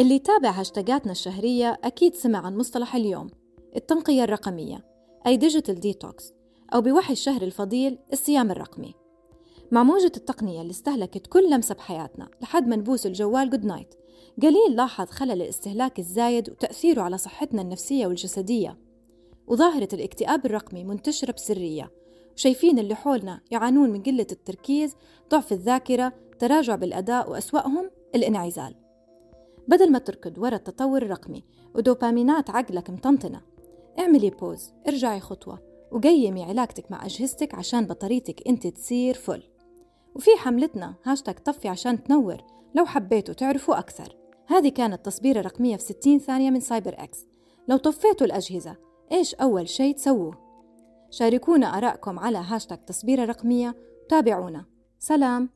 اللي يتابع هاشتاجاتنا الشهرية أكيد سمع عن مصطلح اليوم التنقية الرقمية أي digital detox أو بوحي الشهر الفضيل الصيام الرقمي. مع موجة التقنية اللي استهلكت كل لمسة بحياتنا لحد ما نبوس الجوال good night قليل لاحظ خلل الاستهلاك الزايد وتأثيره على صحتنا النفسية والجسدية. وظاهرة الاكتئاب الرقمي منتشرة بسرية وشايفين اللي حولنا يعانون من قلة التركيز ضعف الذاكرة تراجع بالأداء وأسوأهم الانعزال. بدل ما تركض ورا التطور الرقمي ودوبامينات عقلك مطنطنة. اعملي pause ارجعي خطوة وقيمي علاقتك مع أجهزتك عشان بطاريتك أنت تصير full وفي حملتنا هاشتاج طفي عشان تنور لو حبيتوا تعرفوا أكثر. هذه كانت تصبيرة رقمية في 60 ثانية من سايبراكس لو طفيتوا الأجهزة إيش أول شيء تسووه؟ شاركونا آرائكم على هاشتاج تصبيرة رقمية. تابعونا. سلام.